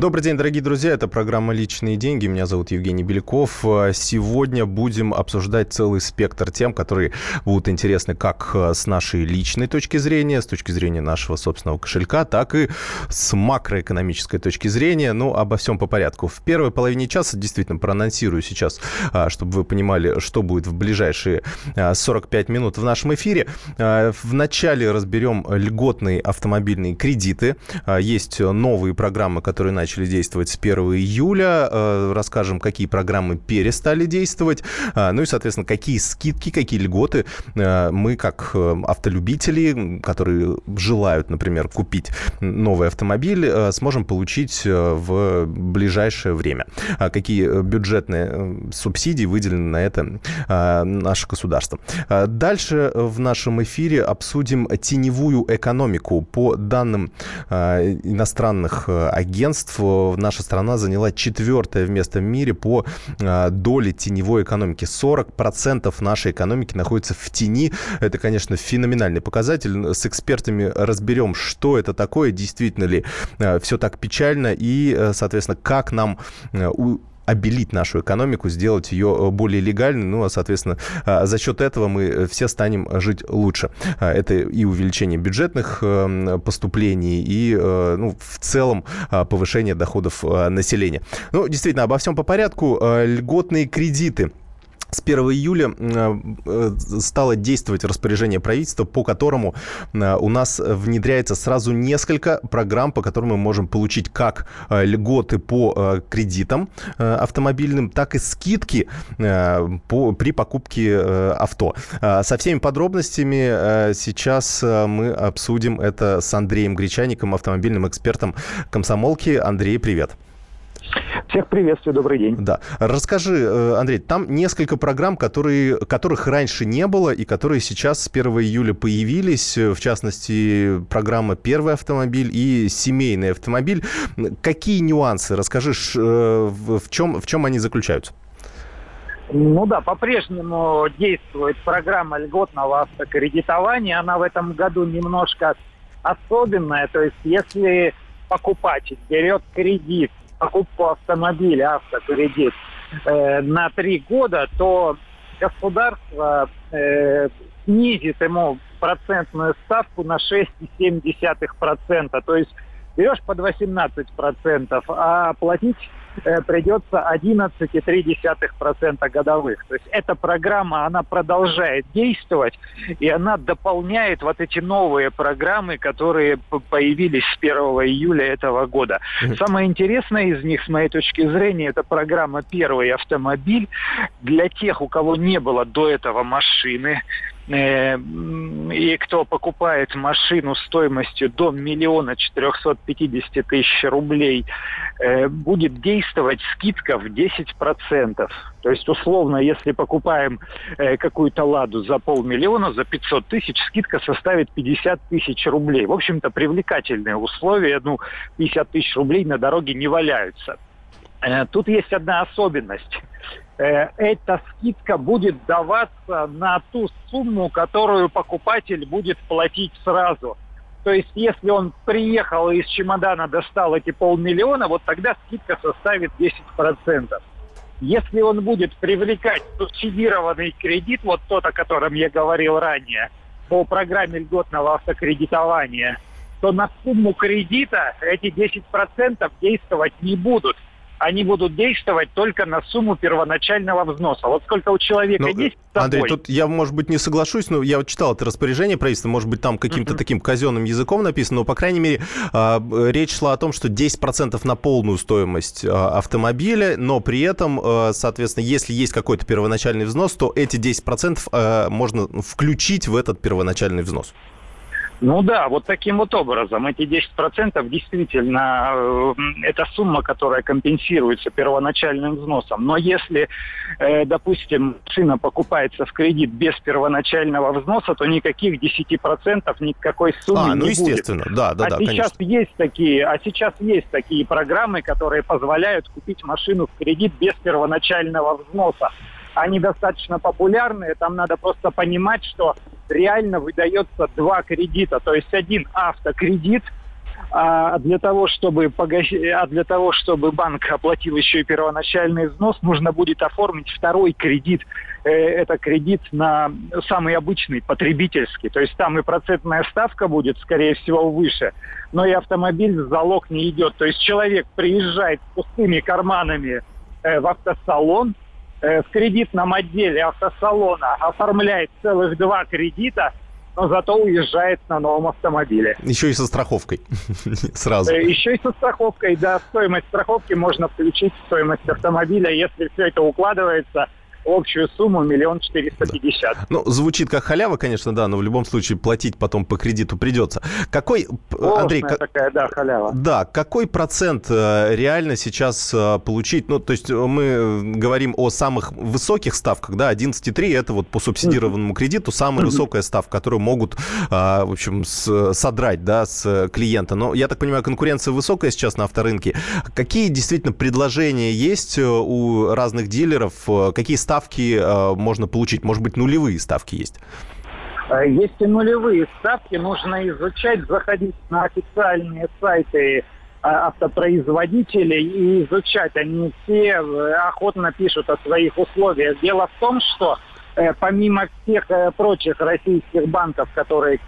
Добрый день, дорогие друзья. Это программа «Личные деньги». Меня зовут Евгений Беляков. Сегодня будем обсуждать целый спектр тем, которые будут интересны как с нашей личной точки зрения, с точки зрения нашего собственного кошелька, так и с макроэкономической точки зрения. Ну, обо всем по порядку. В первой половине часа действительно проанонсирую сейчас, а, чтобы вы понимали, что будет в ближайшие 45 а, минут в нашем эфире. А, Вначале разберем льготные автомобильные кредиты. Есть новые программы, которые начали начали действовать с 1 июля. Э, расскажем, какие программы перестали действовать. Э, ну и, соответственно, какие скидки, какие льготы э, мы, как автолюбители, которые желают, например, купить новый автомобиль, сможем получить в ближайшее время. Какие бюджетные субсидии выделены на это наше государство. Дальше в нашем эфире обсудим теневую экономику. По данным иностранных агентств, наша страна заняла четвертое место в мире по а, доле теневой экономики. 40% нашей экономики находится в тени. Это, конечно, феноменальный показатель. С экспертами разберем, что это такое, действительно ли а, все так печально и, э, соответственно, как нам а, обелить нашу экономику, сделать ее э, более легальной, ну, а, соответственно, а, за счет этого мы э, все станем жить лучше. А, это и увеличение бюджетных эм, поступлений, и, э, ну, в целом повышение доходов населения. Ну, действительно, обо всем по порядку. Льготные кредиты – с 1 июля э, стало действовать распоряжение правительства, по которому э, у нас внедряется сразу несколько программ, по которым мы можем получить как э, льготы по кредитам автомобильным, так и скидки по, при покупке авто. Со всеми подробностями сейчас мы обсудим это с Андреем Гречаником, автомобильным экспертом комсомолки. Андрей, привет. Всех приветствую, добрый день. Да. Расскажи, э, Андрей, там несколько программ, которые, которых раньше не было и которые сейчас с 1 июля появились, в частности, программа «Первый автомобиль» и «Семейный автомобиль». Какие нюансы? Расскажи, э, в чем, в чем они заключаются? Ну да, по-прежнему действует программа льготного автокредитования. Она в этом году немножко особенная. То есть если покупатель берет кредит покупку автомобиля, автокредит э, на три года, то государство э, снизит ему процентную ставку на 6,7%. То есть берешь под 18%, а платить придется 11,3% годовых. То есть эта программа, она продолжает действовать, и она дополняет вот эти новые программы, которые появились с 1 июля этого года. Самое интересное из них, с моей точки зрения, это программа «Первый автомобиль» для тех, у кого не было до этого машины, Э, и кто покупает машину стоимостью до миллиона четырехсот пятидесяти тысяч рублей, э, будет действовать скидка в 10%. То есть, условно, если покупаем э, какую-то «Ладу» за полмиллиона, за 500 тысяч, скидка составит 50 тысяч рублей. В общем-то, привлекательные условия. Ну, 50 тысяч рублей на дороге не валяются. Тут есть одна особенность Э, эта скидка будет даваться на ту сумму, которую покупатель будет платить сразу. То есть, если он приехал и из чемодана достал эти полмиллиона, вот тогда скидка составит 10%. Если он будет привлекать субсидированный кредит, вот тот, о котором я говорил ранее, по программе льготного автокредитования, то на сумму кредита эти 10% действовать не будут они будут действовать только на сумму первоначального взноса. Вот сколько у человека ну, есть собой... Андрей, тут я, может быть, не соглашусь, но я вот читал это распоряжение правительства, может быть, там каким-то uh-huh. таким казенным языком написано, но, по крайней мере, э, речь шла о том, что 10% на полную стоимость э, автомобиля, но при этом, э, соответственно, если есть какой-то первоначальный взнос, то эти 10% э, можно включить в этот первоначальный взнос. Ну да, вот таким вот образом. Эти 10% действительно э, это сумма, которая компенсируется первоначальным взносом. Но если, э, допустим, машина покупается в кредит без первоначального взноса, то никаких 10% никакой суммы а, ну, не естественно. будет. Да, да, а да, сейчас конечно. есть такие, а сейчас есть такие программы, которые позволяют купить машину в кредит без первоначального взноса они достаточно популярные. Там надо просто понимать, что реально выдается два кредита. То есть один автокредит, А для того, чтобы погаш... а для того, чтобы банк оплатил еще и первоначальный взнос, нужно будет оформить второй кредит. Э, это кредит на самый обычный, потребительский. То есть там и процентная ставка будет, скорее всего, выше, но и автомобиль в залог не идет. То есть человек приезжает с пустыми карманами э, в автосалон, в кредитном отделе автосалона оформляет целых два кредита – но зато уезжает на новом автомобиле. Еще и со страховкой сразу. Э, еще и со страховкой, да. Стоимость страховки можно включить в стоимость автомобиля, если все это укладывается – общую сумму миллион четыреста пятьдесят. Ну, звучит как халява, конечно, да, но в любом случае платить потом по кредиту придется. Какой, Ложная Андрей... такая, да, халява. Да, какой процент э, реально сейчас э, получить? Ну, то есть мы говорим о самых высоких ставках, да, 11,3 это вот по субсидированному кредиту самая высокая ставка, которую могут, э, в общем, содрать, да, с клиента. Но, я так понимаю, конкуренция высокая сейчас на авторынке. Какие действительно предложения есть у разных дилеров? Какие ставки э, можно получить? Может быть, нулевые ставки есть? Э, есть и нулевые ставки. Нужно изучать, заходить на официальные сайты э, автопроизводителей и изучать. Они все охотно пишут о своих условиях. Дело в том, что помимо всех прочих российских банков, которые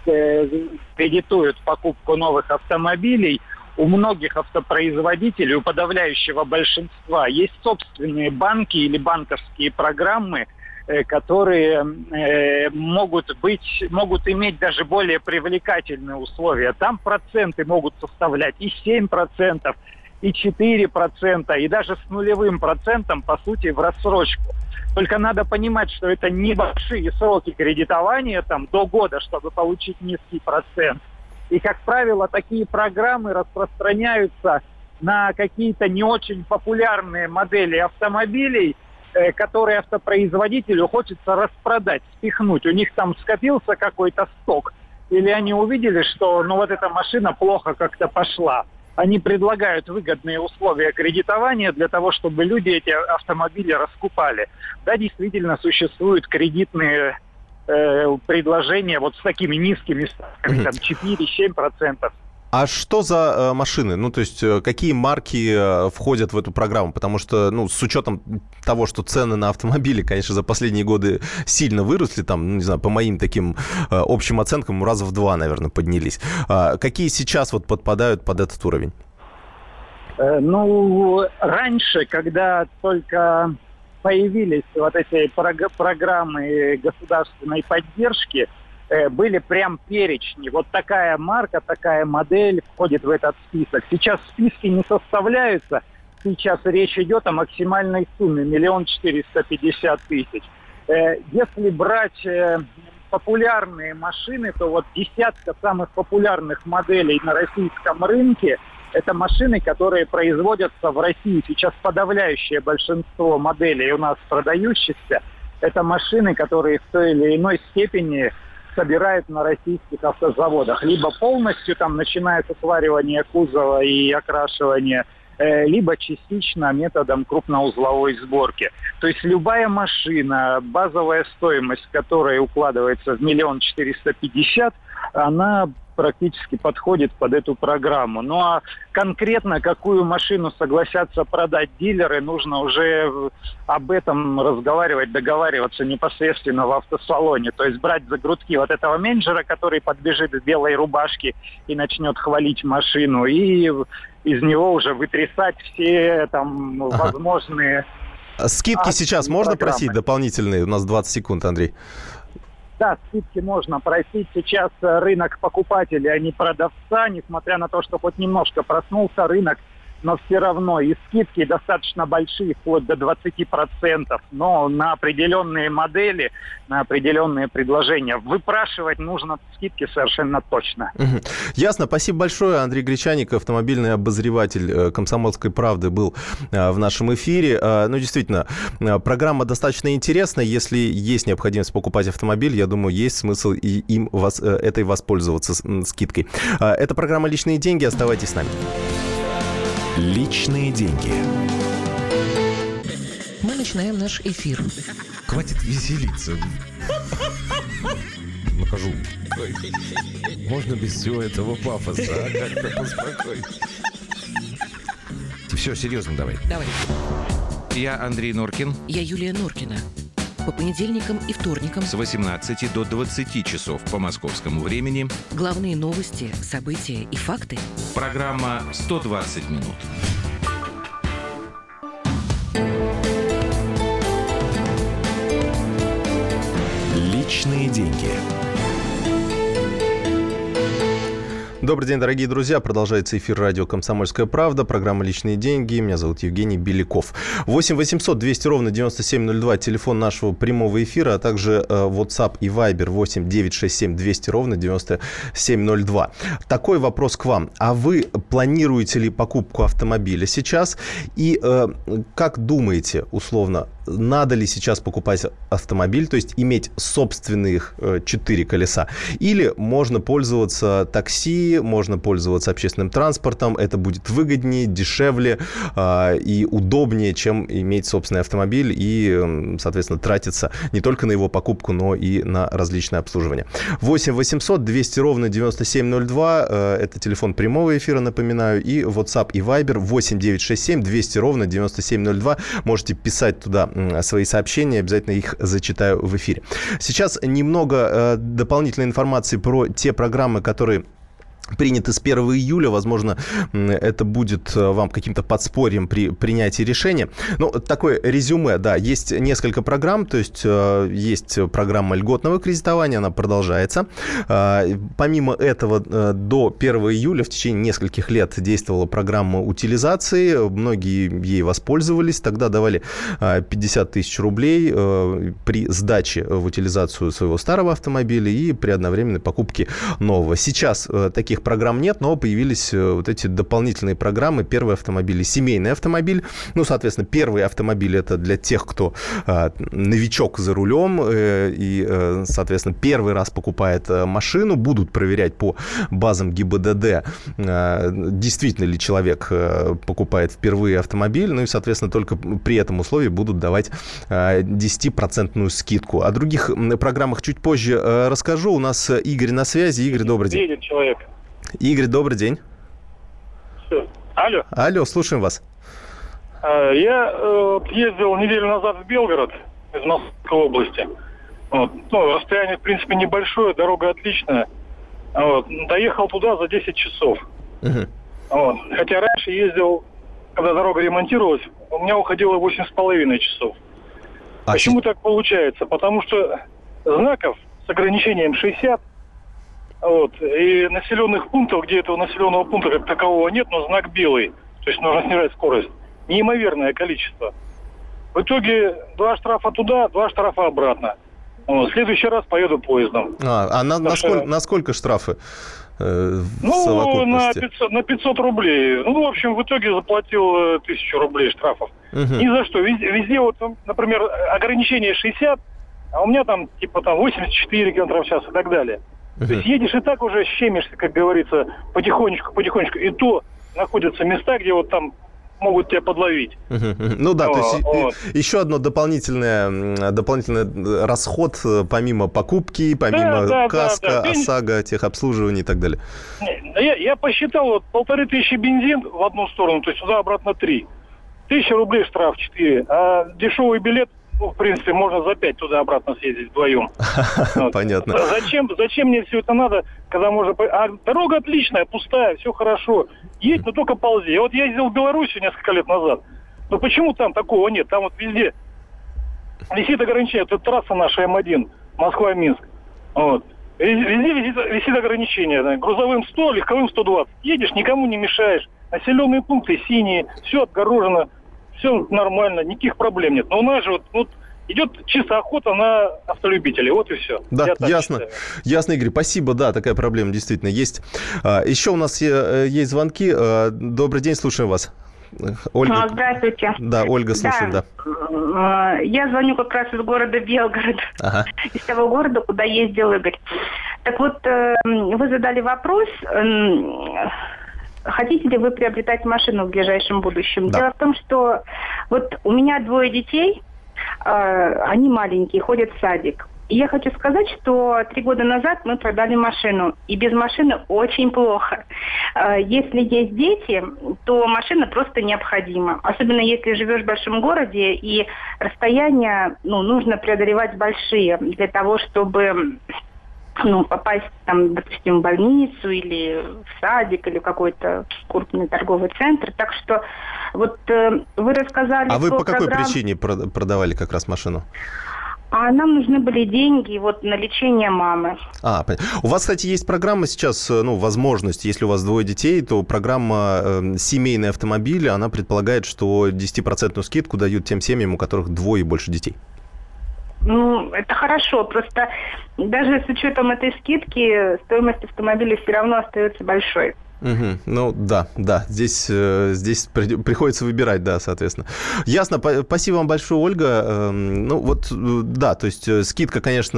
кредитуют покупку новых автомобилей, у многих автопроизводителей, у подавляющего большинства, есть собственные банки или банковские программы, э, которые э, могут быть, могут иметь даже более привлекательные условия. Там проценты могут составлять и 7%, и 4%, и даже с нулевым процентом, по сути, в рассрочку. Только надо понимать, что это небольшие сроки кредитования, там, до года, чтобы получить низкий процент. И, как правило, такие программы распространяются на какие-то не очень популярные модели автомобилей, э, которые автопроизводителю хочется распродать, спихнуть. У них там скопился какой-то сток. Или они увидели, что ну вот эта машина плохо как-то пошла. Они предлагают выгодные условия кредитования для того, чтобы люди эти автомобили раскупали. Да, действительно, существуют кредитные э, предложения вот с такими низкими ставками, там 4-7%. А что за э, машины? Ну, то есть, э, какие марки э, входят в эту программу? Потому что, ну, с учетом того, что цены на автомобили, конечно, за последние годы сильно выросли, там, ну, не знаю, по моим таким э, общим оценкам, раза в два, наверное, поднялись. А какие сейчас вот подпадают под этот уровень? Э, ну, раньше, когда только появились вот эти программы государственной поддержки, э, были прям перечни. Вот такая марка, такая модель входит в этот список. Сейчас списки не составляются. Сейчас речь идет о максимальной сумме миллион четыреста пятьдесят тысяч. Э, если брать э, популярные машины, то вот десятка самых популярных моделей на российском рынке – это машины, которые производятся в России. Сейчас подавляющее большинство моделей у нас продающихся. Это машины, которые в той или иной степени собирают на российских автозаводах. Либо полностью там начинается сваривание кузова и окрашивание э, либо частично методом крупноузловой сборки. То есть любая машина, базовая стоимость которой укладывается в миллион четыреста пятьдесят, она практически подходит под эту программу. Ну а конкретно какую машину согласятся продать дилеры, нужно уже об этом разговаривать, договариваться непосредственно в автосалоне. То есть брать за грудки вот этого менеджера, который подбежит в белой рубашке и начнет хвалить машину, и из него уже вытрясать все там возможные... Скидки сейчас можно программы. просить дополнительные? У нас 20 секунд, Андрей. Да, скидки можно просить. Сейчас э, рынок покупателей, а не продавца, несмотря на то, что хоть немножко проснулся рынок но все равно и скидки достаточно большие, вплоть до 20%, но на определенные модели, на определенные предложения. Выпрашивать нужно скидки совершенно точно. Угу. Ясно. Спасибо большое. Андрей Гречаник, автомобильный обозреватель э, «Комсомольской правды» был э, в нашем эфире. Э, ну, действительно, программа достаточно интересная. Если есть необходимость покупать автомобиль, я думаю, есть смысл и им вас, этой воспользоваться скидкой. Это программа «Личные деньги». Оставайтесь с нами. Личные деньги. Мы начинаем наш эфир. Хватит веселиться. накажу. Можно без всего этого пафоса, а? Как-то поспокойнее. Все, серьезно давай. Давай. Я Андрей Норкин. Я Юлия Норкина. По понедельникам и вторникам С 18 до 20 часов по московскому времени. главные новости, события и факты. Программа «120 минут». Личные деньги. Добрый день, дорогие друзья. Продолжается эфир радио «Комсомольская правда». Программа «Личные деньги». Меня зовут Евгений Беляков. 8 800 200 ровно 9702. Телефон нашего прямого эфира, а также э, WhatsApp и Viber 8 967 200 ровно 9702. Такой вопрос к вам. А вы планируете ли покупку автомобиля сейчас? И э, как думаете, условно, надо ли сейчас покупать автомобиль, то есть иметь собственных э, четыре колеса, или можно пользоваться такси, можно пользоваться общественным транспортом, это будет выгоднее, дешевле э, и удобнее, чем иметь собственный автомобиль и, соответственно, тратиться не только на его покупку, но и на различное обслуживание. 8 800 200 ровно 9702, э, это телефон прямого эфира, напоминаю, и WhatsApp и Viber 8 967 200 ровно 9702, можете писать туда свои сообщения, обязательно их зачитаю в эфире. Сейчас немного э, дополнительной информации про те программы, которые приняты с 1 июля. Возможно, это будет э, вам каким-то подспорьем при принятии решения. Ну, такое резюме, да, есть несколько программ, то есть э, есть программа льготного кредитования, она продолжается. А, Помимо этого, э, до 1 июля в течение нескольких лет действовала программа утилизации. Многие ей воспользовались. Тогда давали а, 50 тысяч рублей э, при сдаче в утилизацию своего старого автомобиля и при одновременной покупке нового. Сейчас э, таких программ нет, но появились э, вот эти дополнительные программы. Первый автомобиль и семейный автомобиль. Ну, соответственно, первый автомобиль это для тех, кто э, новичок за рулем э, и, э, соответственно, первый раз покупает машину. Будут проверять по базам ГИБДД, действительно ли человек покупает впервые автомобиль. Ну и, соответственно, только при этом условии будут давать э, 10% скидку. О других программах чуть позже расскажу. У нас Игорь на связи. Игорь, добрый день. Едет человек. Игорь, добрый день. Алло. Алло, слушаем вас. А, Я э, ездил неделю назад в Белгород из Московской области. Вот. Ну, расстояние, в принципе, небольшое, дорога отличная. Вот. Доехал туда за 10 часов. Вот. Хотя раньше ездил, когда дорога ремонтировалась, у меня уходило 8,5 часов. А Почему так получается? Потому что знаков с ограничением 60, вот, и населенных пунктов, где этого населенного пункта как такового нет, но знак белый, то есть нужно снижать скорость, неимоверное количество. В итоге два штрафа туда, два штрафа обратно. Вот, в следующий раз поеду поездом. А, а на, на, сколько, на сколько штрафы э, Ну, на совокупности? 500, на 500 рублей. Ну, в общем, в итоге заплатил э, тысячу рублей штрафов. Мгм. Ни за что. Везде, везде вот, например, ограничение 60, а у меня там типа там 84 км в час и так далее. То есть едешь и так уже щемишься, как говорится, потихонечку, потихонечку. И то находятся места, где вот там могут тебя подловить. Ну да, то есть вот. еще одно дополнительное, дополнительный э, расход э, помимо покупки, помимо Да, да, каска, да, да. ОСАГО, техобслуживания и так далее. Не, Я, я посчитал, вот полторы тысячи бензин в одну сторону, то есть туда-обратно три. Тысяча рублей штраф четыре. А дешевый билет, ну, в принципе, можно за пять туда-обратно съездить вдвоем. Понятно. Зачем, зачем мне все это надо, когда можно... А дорога отличная, пустая, все хорошо. Едь, но только ползи. Я вот ездил в Белоруссию несколько лет назад. Но почему там такого нет? Там вот везде висит ограничение. Это трасса наша М1, Москва-Минск. Вот. Везде висит, висит ограничение. Грузовым 100, легковым 120. Едешь, никому не мешаешь. Населенные пункты синие, все отгорожено, все нормально, никаких проблем нет. Но у нас же вот, вот идет чисто охота на автолюбителей. Вот и все. Да, Я ясно. считаю. Ясно, Игорь. Спасибо, да, такая проблема действительно есть. А, Еще у нас э, есть звонки. А, Добрый день, слушаем вас. Ольга. А, Здравствуйте. Да, Ольга, слушаем, да. да. Я звоню как раз из города Белгород, Ага. из того города, куда ездил Игорь. Так вот, э, вы задали вопрос, м, хотите ли вы приобретать машину в ближайшем будущем? Да. Дело в том, что вот у меня двое детей, э, они маленькие, ходят в садик. я хочу сказать, что три года назад мы продали машину, и без машины очень плохо. Э, если есть дети, то машина просто необходима. Особенно если живешь в большом городе, и расстояния ну, нужно преодолевать большие для того, чтобы ну, попасть, там, допустим, в больницу или в садик, или в какой-то крупный торговый центр. Так что вот э, вы рассказали... А вы по какой программ... причине продавали как раз машину? А нам нужны были деньги вот на лечение мамы. А, понятно. У вас, кстати, есть программа сейчас, э, ну, возможность, если у вас двое детей, то программа э, «Семейный автомобиль», она предполагает, что 10% скидку дают тем семьям, у которых двое и больше детей. Ну, это хорошо, просто даже с учетом этой скидки стоимость автомобиля все равно остается большой. Угу. Ну да, да, здесь, э, здесь при, приходится выбирать, да, соответственно. Ясно, спасибо вам большое, Ольга. Э, ну вот, э, да, то есть э, скидка, конечно,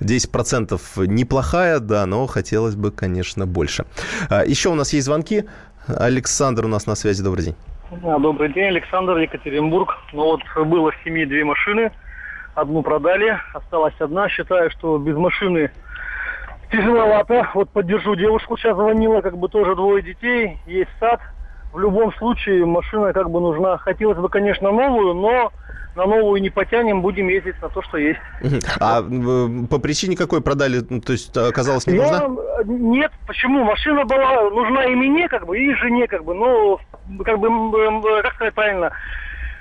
10% неплохая, да, но хотелось бы, конечно, больше. А, еще у нас есть звонки. Александр у нас на связи, добрый день. Добрый день, Александр, Екатеринбург. Ну вот было в семье две машины, одну продали, осталась одна. Считаю, что без машины тяжеловато. Вот поддержу девушку, сейчас звонила, как бы тоже двое детей, есть сад. В любом случае машина как бы нужна. Хотелось бы, конечно, новую, но на новую не потянем, будем ездить на то, что есть. А э, по причине какой продали? Ну, то есть оказалось не Я... нужна? Нет, почему? Машина была нужна и мне, как бы, и жене, как бы, но, как бы, как сказать правильно,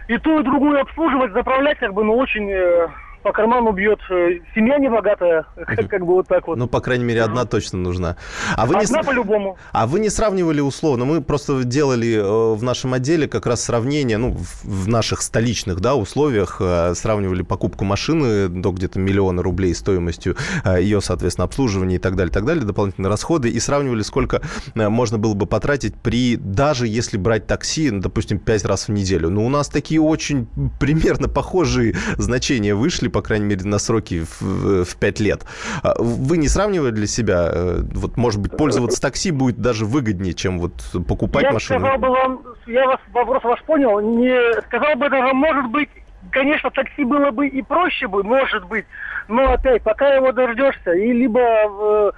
и ту, и другую обслуживать, заправлять, как бы, ну, очень э, по карману бьет. Э, семья не богатая, как, бы вот так вот. Ну, по крайней мере, одна точно нужна. А вы одна не... по-любому. А вы не сравнивали условно? Мы просто делали э, в нашем отделе как раз сравнение, ну, в наших столичных, да, условиях, э, сравнивали покупку машины до где-то миллиона рублей стоимостью ее, соответственно, обслуживания и так далее, так далее, дополнительные расходы, и сравнивали, сколько можно было бы потратить при, даже если брать такси, допустим, пять раз в неделю. Но у нас такие очень примерно похожие значения вышли, по крайней мере, на сроки в, в 5 лет. А вы не сравнивали для себя, э, вот, может быть, пользоваться такси будет даже выгоднее, чем вот покупать я машину? Сказал бы вам, я вас, вопрос ваш понял, не сказал бы даже, может быть, конечно, такси было бы и проще бы, может быть, но опять, пока его дождешься, и либо э,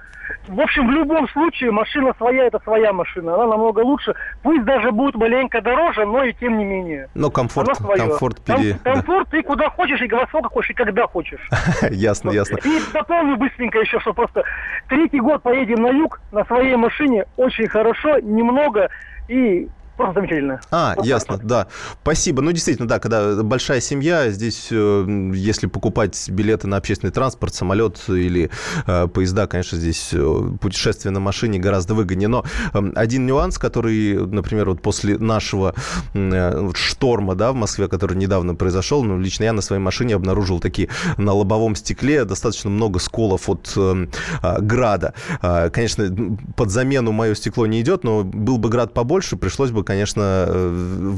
в общем, в любом случае машина своя, это своя машина. Она намного лучше. Пусть даже будет маленько дороже, но и тем не менее. Но комфорт, комфорт пере... Ком- комфорт ты куда хочешь, и во сколько хочешь, и когда хочешь. Ясно, ясно. И дополню быстренько еще, что просто третий год поедем на юг на своей машине. Очень хорошо, немного. И Просто замечательно. А, вот ясно, да. Спасибо. Ну, действительно, да, когда большая семья, здесь, э, если покупать билеты на общественный транспорт, самолет или э, поезда, конечно, здесь э, путешествие на машине гораздо выгоднее. Но э, один нюанс, который, например, вот после нашего э, шторма, да, в Москве, который недавно произошел, ну, лично я на своей машине обнаружил такие на лобовом стекле достаточно много сколов от э, града. Э, конечно, под замену мое стекло не идет, но был бы град побольше, пришлось бы конечно, э,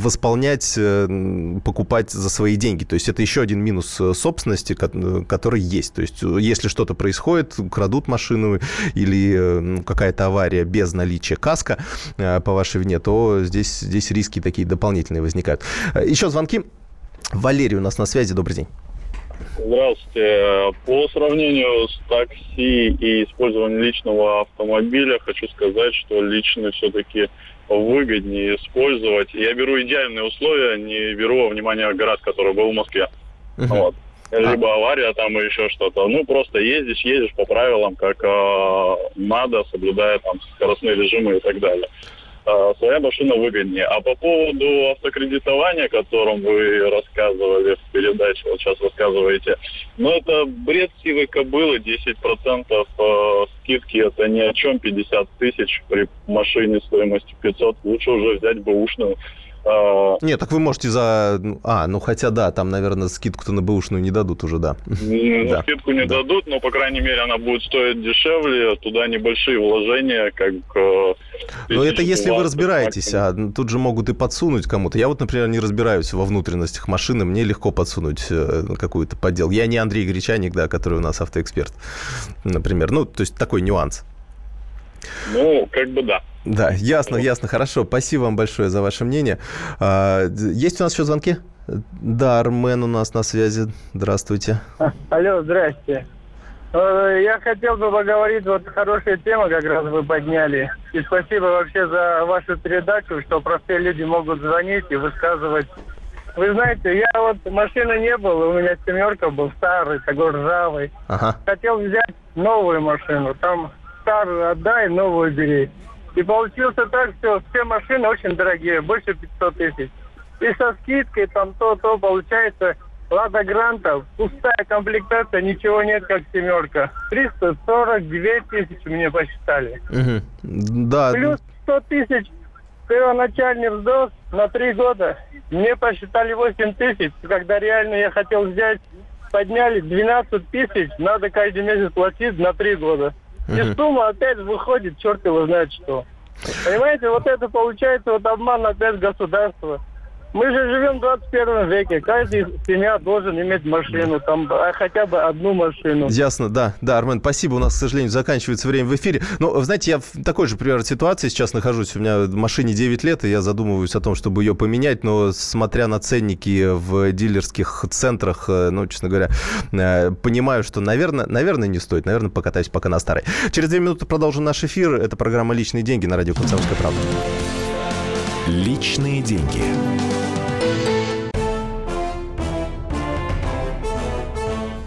восполнять, э, покупать за свои деньги. То есть это еще один минус э, собственности, который есть. То есть если что-то происходит, крадут машину или ну, какая-то авария без наличия каска по вашей вине, то здесь, здесь риски такие дополнительные возникают. Еще звонки. Валерий у нас на связи. Добрый день. Здравствуйте. По сравнению с такси и использованием личного автомобиля, хочу сказать, что личный все-таки выгоднее использовать. Я беру идеальные условия, не беру во внимание град, который был в Москве. Uh-huh. Вот. Либо авария там и еще что-то. Ну, просто ездишь, едешь по правилам, как э, надо, соблюдая там скоростные режимы и так далее. Э, своя машина выгоднее. А по поводу автокредитования, о котором вы рассказывали в передаче, вот сейчас рассказываете, ну, это бред сивой кобылы, 10% э, скидки, это ни о чем, 50 тысяч при машине стоимостью 500, лучше уже взять бэушную. А, Нет, так вы можете за... Ну, а, ну хотя да, там, наверное, скидку-то на бэушную не дадут уже, да. Ну, да. скидку не да. дадут, но, по крайней мере, она будет стоить дешевле, туда небольшие вложения, как... Э, но это если вы разбираетесь, а тут же могут и подсунуть кому-то. Я вот, например, не разбираюсь во внутренностях машины, мне легко подсунуть э, какую-то поддел. Я не Андрей Гречаник, да, который у нас автоэксперт, например. Ну, то есть такой нюанс. Ну, как бы да. Да, ясно, ясно, хорошо. Спасибо вам большое за ваше мнение. А, есть у нас еще звонки? Да, Армен у нас на связи. Здравствуйте. Алло, здрасте. Э, Я хотел бы поговорить, вот хорошая тема как раз вы подняли. И спасибо вообще за вашу передачу, что простые люди могут звонить и высказывать. Вы знаете, я вот машины не было, у меня семерка был старый, такой ржавый. Ага. Хотел взять новую машину, там старую отдай, новую бери. И получился так, что все машины очень дорогие, больше 500 тысяч. И со скидкой там то-то получается Лада Гранта, пустая комплектация, ничего нет, как семерка. 342 тысячи мне посчитали. Да, Плюс 100 тысяч первоначальный взнос на три года. Мне посчитали 8 тысяч. Когда реально я хотел взять, подняли 12 тысяч. Надо каждый месяц платить на три года. И сумма опять выходит, черт его знает что. Понимаете, вот это получается вот обман опять государства. Мы же живем в 21 веке. Каждый семья должен иметь машину, там, а хотя бы одну машину. Ясно, да, да, Армен, спасибо. У нас, к сожалению, заканчивается время в эфире. Но, знаете, я в такой же, пример, ситуации сейчас нахожусь. У меня в машине 9 лет, и я задумываюсь о том, чтобы ее поменять, но смотря на ценники в дилерских центрах, э, ну, честно говоря, э, понимаю, что, наверное, наверное, не стоит. Наверное, покатаюсь пока на старой. Через две минуты продолжим наш эфир. Это программа «Личные деньги» на радио «Комсомольская правда». Личные деньги.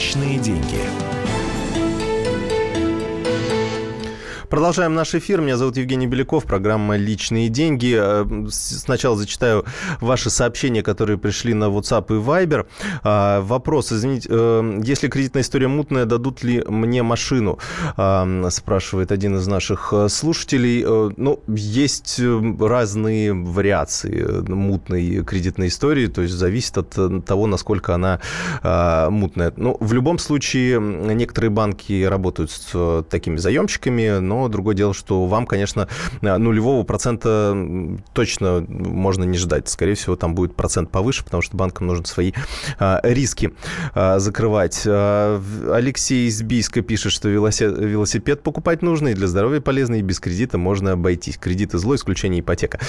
Личные деньги. Продолжаем наш эфир. Меня зовут Евгений Беляков. Программа «Личные деньги». Э, Сначала зачитаю ваши сообщения, которые пришли на WhatsApp и Viber. А, Вопрос, извините, э, если кредитная история мутная, дадут ли мне машину? А, Спрашивает один из наших э, слушателей. Ну, есть разные вариации мутной кредитной истории, то есть зависит от того, насколько она мутная. Ну, в любом случае, некоторые банки работают с такими заемщиками, но другое дело, что вам, конечно, э, нулевого процента точно можно не ждать. Скорее всего, там будет процент повыше, потому что банкам нужно свои а, риски а, закрывать. А, Алексей из Бийска пишет, что велосипед покупать нужно, и для здоровья полезно, и без кредита можно обойтись. Кредиты зло, исключение ипотека.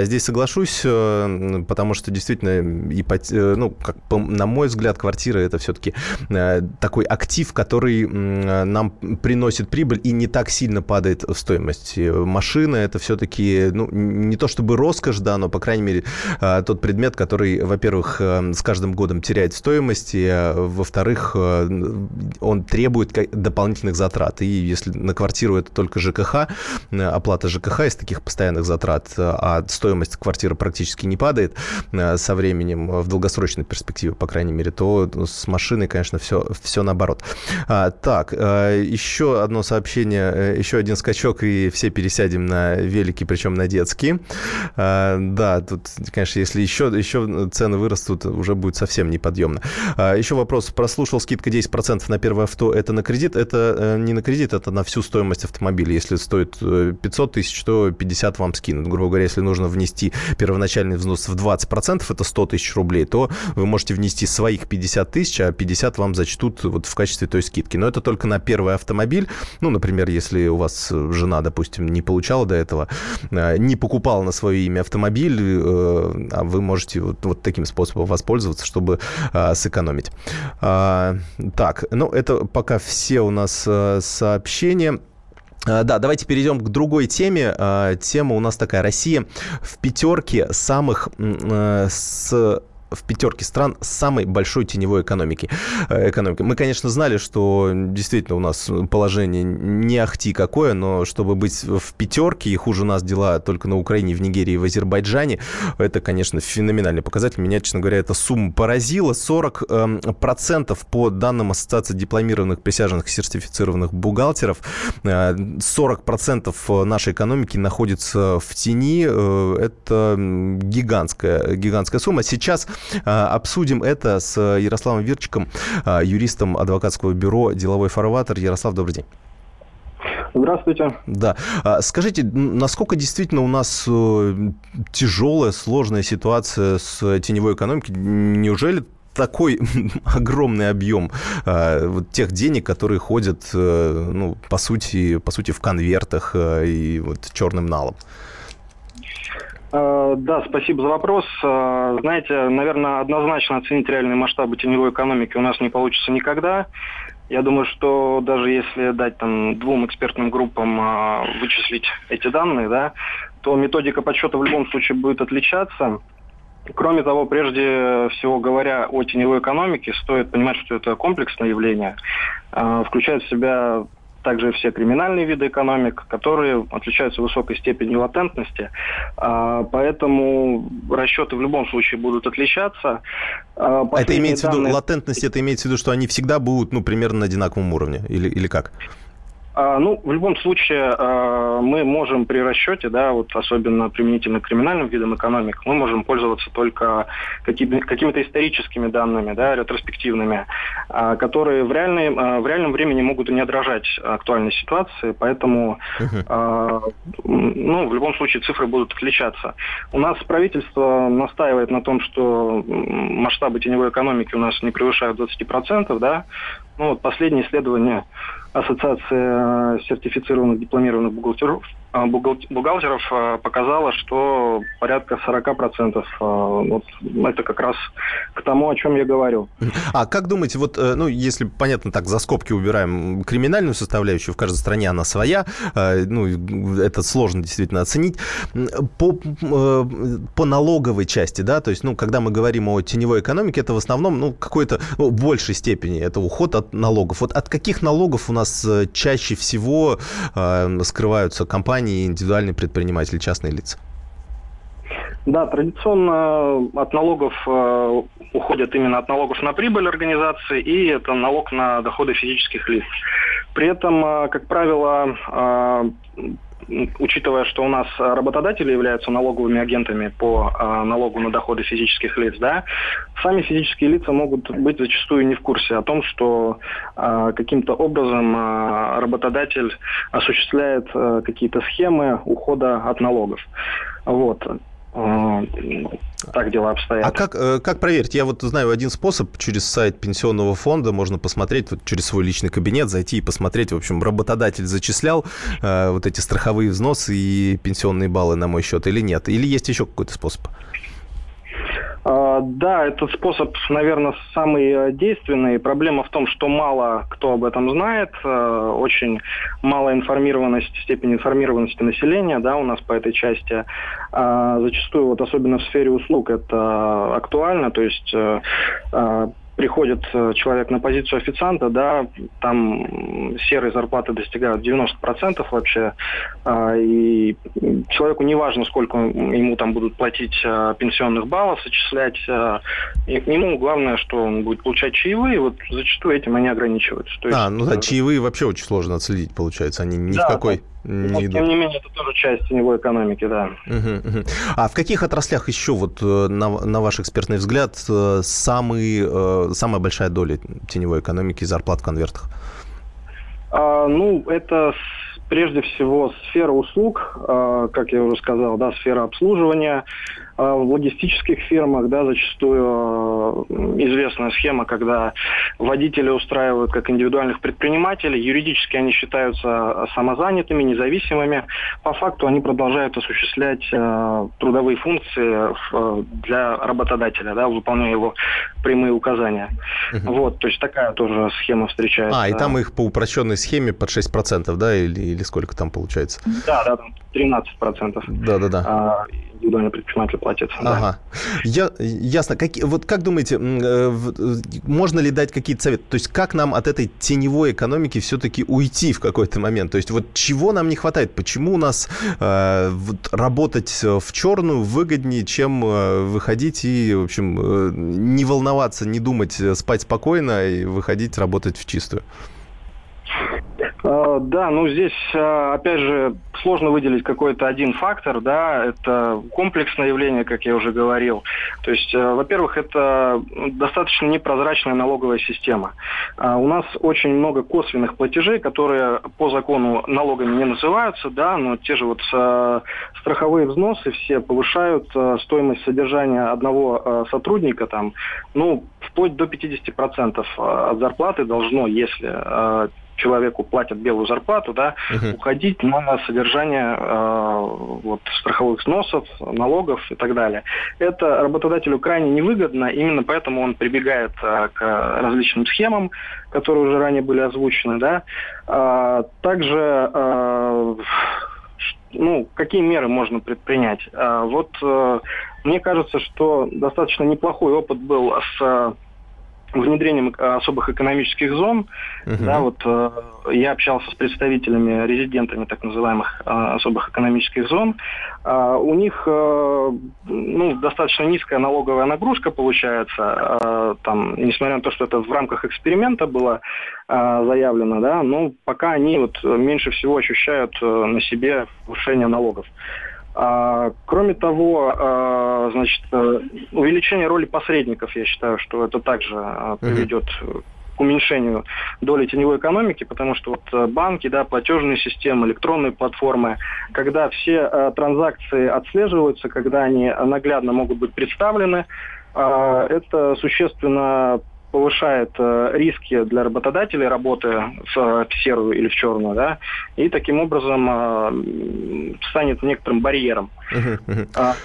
Здесь соглашусь, э, потому что действительно, ипот- э, ну, как на мой взгляд, квартира это все-таки такой актив, который нам приносит прибыль и не так сильно падает в стоимости. Машина это все-таки, ну, не то чтобы роскошь, да, но, по крайней мере, э, тот предмет, который, во-первых, э, с каждым годом теряет стоимость, и, э, во-вторых, э, он требует дополнительных затрат. И если на квартиру это только ЖКХ, э, оплата ЖКХ из таких постоянных затрат, э, а стоимость квартиры практически не падает э, со временем, э, в долгосрочной перспективе, по крайней мере, то с машиной, конечно, все, все наоборот. А, так, э, еще одно сообщение, э, еще один скачок, и все пересядем на велики, причем на детские. А, Да, тут, конечно, если еще, еще цены вырастут, уже будет совсем неподъемно. А, Еще вопрос. Прослушал, скидка 10% на первое авто. Это на кредит? Это э, не на кредит, это на всю стоимость автомобиля. Если стоит э, 500 тысяч, то 50 вам скинут. Грубо говоря, если нужно внести первоначальный взнос в 20%, это 100 тысяч рублей, то вы можете внести своих 50 тысяч, а 50 вам зачтут вот в качестве той скидки. Но это только на первый автомобиль. Ну, например, если у вас жена, допустим, не получала до этого, э, не покупала на свое имя автомобиль, э, а вы можете вот, вот таким способом воспользоваться, чтобы э, сэкономить. А, Так, ну, это пока все у нас сообщения. Да, давайте перейдем к другой теме. Тема у нас такая. Россия в пятерке самых с в пятерке стран с самой большой теневой экономики. Э, экономикой. Мы, конечно, знали, что действительно у нас положение не ахти какое, но чтобы быть в пятерке, и хуже у нас дела только на Украине, в Нигерии, в Азербайджане, это, конечно, феноменальный показатель. Меня, честно говоря, эта сумма поразила. 40% процентов по данным Ассоциации дипломированных присяжных сертифицированных бухгалтеров, 40% э, нашей экономики находится в тени. Э, это гигантская, гигантская сумма. Сейчас э, обсудим это с Ярославом Вирчиком, юристом адвокатского бюро «Деловой фарватер». Ярослав, добрый день. Здравствуйте. Да. А, скажите, насколько действительно у нас тяжелая, сложная ситуация с теневой экономикой? Неужели такой огромный объем э, вот тех денег, которые ходят, э, ну, по сути, по сути, в конвертах э, и вот черным налом? Э, да, спасибо за вопрос. Э, знаете, наверное, однозначно оценить реальные масштабы теневой экономики у нас не получится никогда. Я думаю, что даже если дать там двум экспертным группам э, вычислить эти данные, да, то методика подсчета в любом случае будет отличаться. Кроме того, прежде всего говоря о теневой экономике, стоит понимать, что это комплексное явление, включает в себя также все криминальные виды экономик, которые отличаются высокой степенью латентности. А, поэтому расчеты в любом случае будут отличаться. А, это имеется данные... в виду, латентность, это имеется в виду, что они всегда будут ну, примерно на одинаковом уровне, или, или как? А, ну, в любом случае, а, мы можем при расчете, да, вот особенно применительно к криминальным видам экономик, мы можем пользоваться только какими-то историческими данными, да, ретроспективными, а, которые в, реальной, в реальном времени могут и не отражать актуальной ситуации, поэтому, ну, в любом случае цифры будут отличаться. У нас правительство настаивает на том, что масштабы теневой экономики у нас не превышают 20%, да, ну, вот последнее исследование Ассоциация сертифицированных дипломированных бухгалтеров бухгалтеров а, показала, что порядка 40%. А, вот это как раз к тому, о чем я говорю. А как думаете, вот, э, ну, если, понятно, так, за скобки убираем криминальную составляющую, в каждой стране она своя, ну, это сложно действительно оценить. По, э, по налоговой части, да, то есть, ну, когда мы говорим о теневой экономике, это в основном, ну, какой-то, ну, большей степени это уход от налогов. Вот от каких налогов у нас э, чаще всего скрываются компании, компании, индивидуальные предприниматели, частные лица? Да, традиционно от налогов э, уходят именно от налогов на прибыль организации, и это налог на доходы физических лиц. При этом, э, как правило, э, учитывая, что у нас работодатели являются налоговыми агентами по э, налогу на доходы физических лиц, да, сами физические лица могут быть зачастую не в курсе о том, что э, каким-то образом работодатель осуществляет какие-то схемы ухода от налогов. Вот. Так дела обстоят. А как, э, как проверить? Я вот знаю один способ. Через сайт пенсионного фонда можно посмотреть, вот через свой личный кабинет зайти и посмотреть. В общем, работодатель зачислял э, вот эти страховые взносы и пенсионные баллы на мой счет или нет? Или есть еще какой-то способ? Да, этот способ, наверное, самый э, действенный. Проблема в том, что мало кто об этом знает, э, очень мало информированности, степень информированности населения, да, у нас по этой части. А, зачастую, вот особенно в сфере услуг, это актуально, то есть э, приходит э, человек на позицию официанта, да, там серые зарплаты достигают 90% вообще, а, и человеку не важно, сколько ему там будут платить а, пенсионных баллов, сочислять, а, ему главное, что он будет получать чаевые, вот зачастую этим они ограничиваются. То есть, а, ну да, э, чаевые вообще очень сложно отследить, получается, они ни да, в какой... Да не Но, идут. Тем не менее, это тоже часть теневой экономики, да. Угу, угу. А в каких отраслях еще, вот, э, на, на ваш экспертный взгляд, э, э, самая большая доля теневой экономики зарплат в конвертах? А, ну, это прежде всего сфера услуг, а, как я уже сказал, да, сфера обслуживания, в логистических фирмах, да, зачастую а, известная схема, когда водители устраивают как индивидуальных предпринимателей, юридически они считаются самозанятыми, независимыми. По факту они продолжают осуществлять э, трудовые функции э, для работодателя, да, выполняя его прямые указания. Угу. Вот, то есть такая тоже схема встречается. А, и там их по упрощенной схеме под 6%, да, или, или сколько там получается? Да, да, 13%. Да, да, да. индивидуальный предприниматель платит. Ага. Да. Я, ясно. Как, вот как думаете, э, можно ли дать какие-то советы? То есть как нам от этой теневой экономики все-таки уйти в какой-то момент? То есть вот чего нам не хватает? Почему у нас э, вот, работать в черную выгоднее, чем э, выходить и, в общем, э, не волноваться, не думать, э, спать спокойно и выходить работать в чистую? А, да, ну здесь, а, опять же, сложно выделить какой-то один фактор, да, это комплексное явление, как я уже говорил. То есть, а, во-первых, это достаточно непрозрачная налоговая система. У нас очень много косвенных платежей, которые по закону налогами не называются, да, но те же вот страховые взносы все повышают стоимость содержания одного сотрудника, там, ну, вплоть до 50% от зарплаты должно, если человеку платят белую зарплату, да, угу. уходить на содержание э, вот, страховых взносов, налогов и так далее. Это работодателю крайне невыгодно, именно поэтому он прибегает э, к различным схемам, которые уже ранее были озвучены. Да. А, также э, ну, какие меры можно предпринять? А, вот э, мне кажется, что достаточно неплохой опыт был с внедрением особых экономических зон. Uh-huh. Да, вот э, я общался с представителями, резидентами так называемых э, особых экономических зон. Э, у них э, ну, достаточно низкая налоговая нагрузка получается, э, там, несмотря на то, что это в рамках эксперимента было э, заявлено, да, но пока они вот меньше всего ощущают э, на себе повышение налогов. А, кроме того, а, значит, э, увеличение роли посредников, я считаю, что это также а, приведет к уменьшению доли теневой экономики, потому что вот э, банки, да, платежные системы, электронные платформы, когда все э, транзакции отслеживаются, когда они наглядно могут быть представлены, э, это существенно повышает э, риски для работодателей работы в, в серую или в черную, да, и таким образом э, станет некоторым барьером uh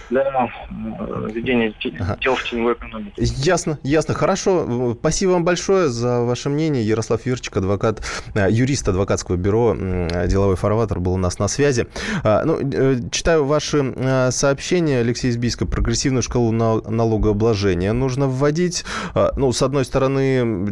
для э, ведения дел в теневой экономике. Ясно, ясно, хорошо. Спасибо вам большое за ваше мнение. Ярослав Юрчик, адвокат, э, юрист адвокатского бюро «Деловой фарватер» был у нас на связи. А, ну, э, читаю ваши сообщения, Алексей Избийско, прогрессивную шкалу налогообложения нужно вводить. А, ну, с одной стороны,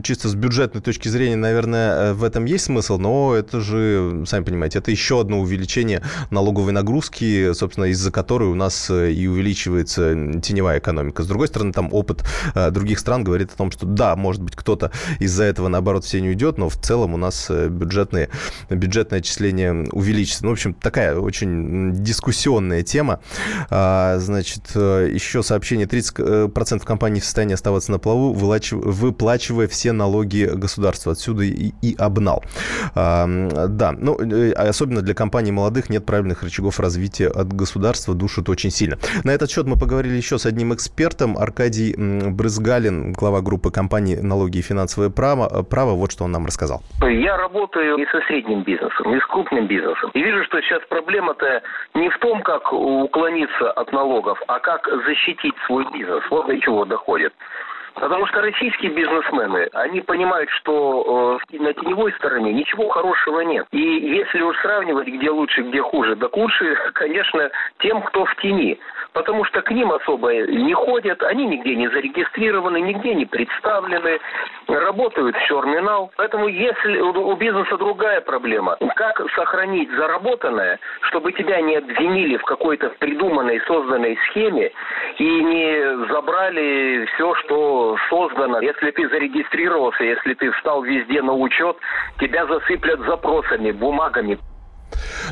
чисто с бюджетной точки зрения, наверное, в этом есть смысл, но это же, сами понимаете, это еще одно увеличение налоговой нагрузки, собственно, из-за которой у нас э, и увеличивается теневая экономика. С другой стороны, там опыт э, других стран говорит о том, что да, может быть, кто-то из-за этого, наоборот, все не уйдет, но в целом у нас э, бюджетные, бюджетное отчисление увеличится. Ну, в общем, такая очень дискуссионная тема. А, значит, еще сообщение. 30% компаний в состоянии оставаться на плаву, выплачивая все налоги государства. Отсюда и, и обнал. А, да, ну, особенно для компаний молодых нет правильных рычагов развития от государства душит очень сильно. На этот счет мы поговорили еще с одним экспертом, Аркадий Брызгалин, глава группы компании «Налоги и финансовое право». право. Вот что он нам рассказал. Я работаю и со средним бизнесом, и с крупным бизнесом. И вижу, что сейчас проблема-то не в том, как уклониться от налогов, а как защитить свой бизнес. Вот до чего доходит. Потому что российские бизнесмены, они понимают, что э, на теневой стороне ничего хорошего нет. И если уж сравнивать, где лучше, где хуже, так лучше, конечно, тем, кто в тени. Потому что к ним особо не ходят, они нигде не зарегистрированы, нигде не представлены, работают в черный. Поэтому если у бизнеса другая проблема, как сохранить заработанное, чтобы тебя не обвинили в какой-то придуманной, созданной схеме и не забрали все, что создано. Если ты зарегистрировался, если ты встал везде на учет, тебя засыплят запросами, бумагами.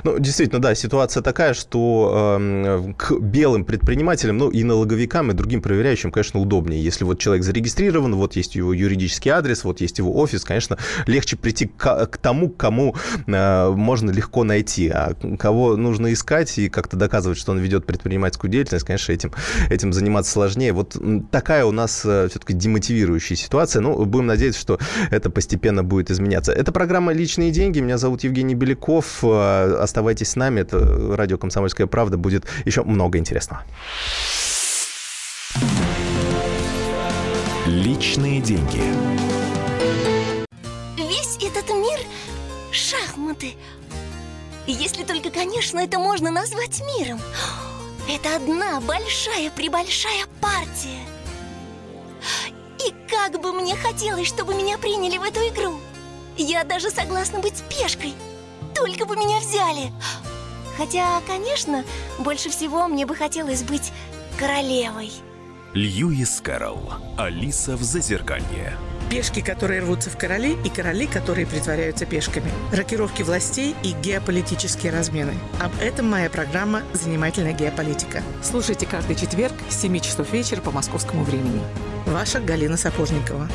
Ну, действительно, да, ситуация такая, что э, к белым предпринимателям, ну, и налоговикам, и другим проверяющим, конечно, удобнее. Если вот человек зарегистрирован, вот есть его юридический адрес, вот есть его офис, конечно, легче прийти к, к тому, кому э, можно легко найти. А кого нужно искать и как-то доказывать, что он ведет предпринимательскую деятельность, конечно, этим, этим заниматься сложнее. Вот такая у нас э, все-таки демотивирующая ситуация. Ну, будем надеяться, что это постепенно будет изменяться. Это программа «Личные деньги». Меня зовут Евгений Беляков. Э, Оставайтесь с нами. Это радио «Комсомольская правда». Будет еще много интересного. Личные деньги. Весь этот мир – шахматы. Если только, конечно, это можно назвать миром. Это одна большая-пребольшая партия. И как бы мне хотелось, чтобы меня приняли в эту игру. Я даже согласна быть пешкой. Только бы меня взяли. Хотя, конечно, больше всего мне бы хотелось быть королевой. Льюис Кэрролл. Алиса в Зазеркалье. Пешки, которые рвутся в короли, и короли, которые притворяются пешками. Рокировки властей и геополитические размены. Об этом моя программа «Занимательная геополитика». Слушайте каждый четверг с 7 часов вечера по московскому времени. Ваша Галина Сапожникова.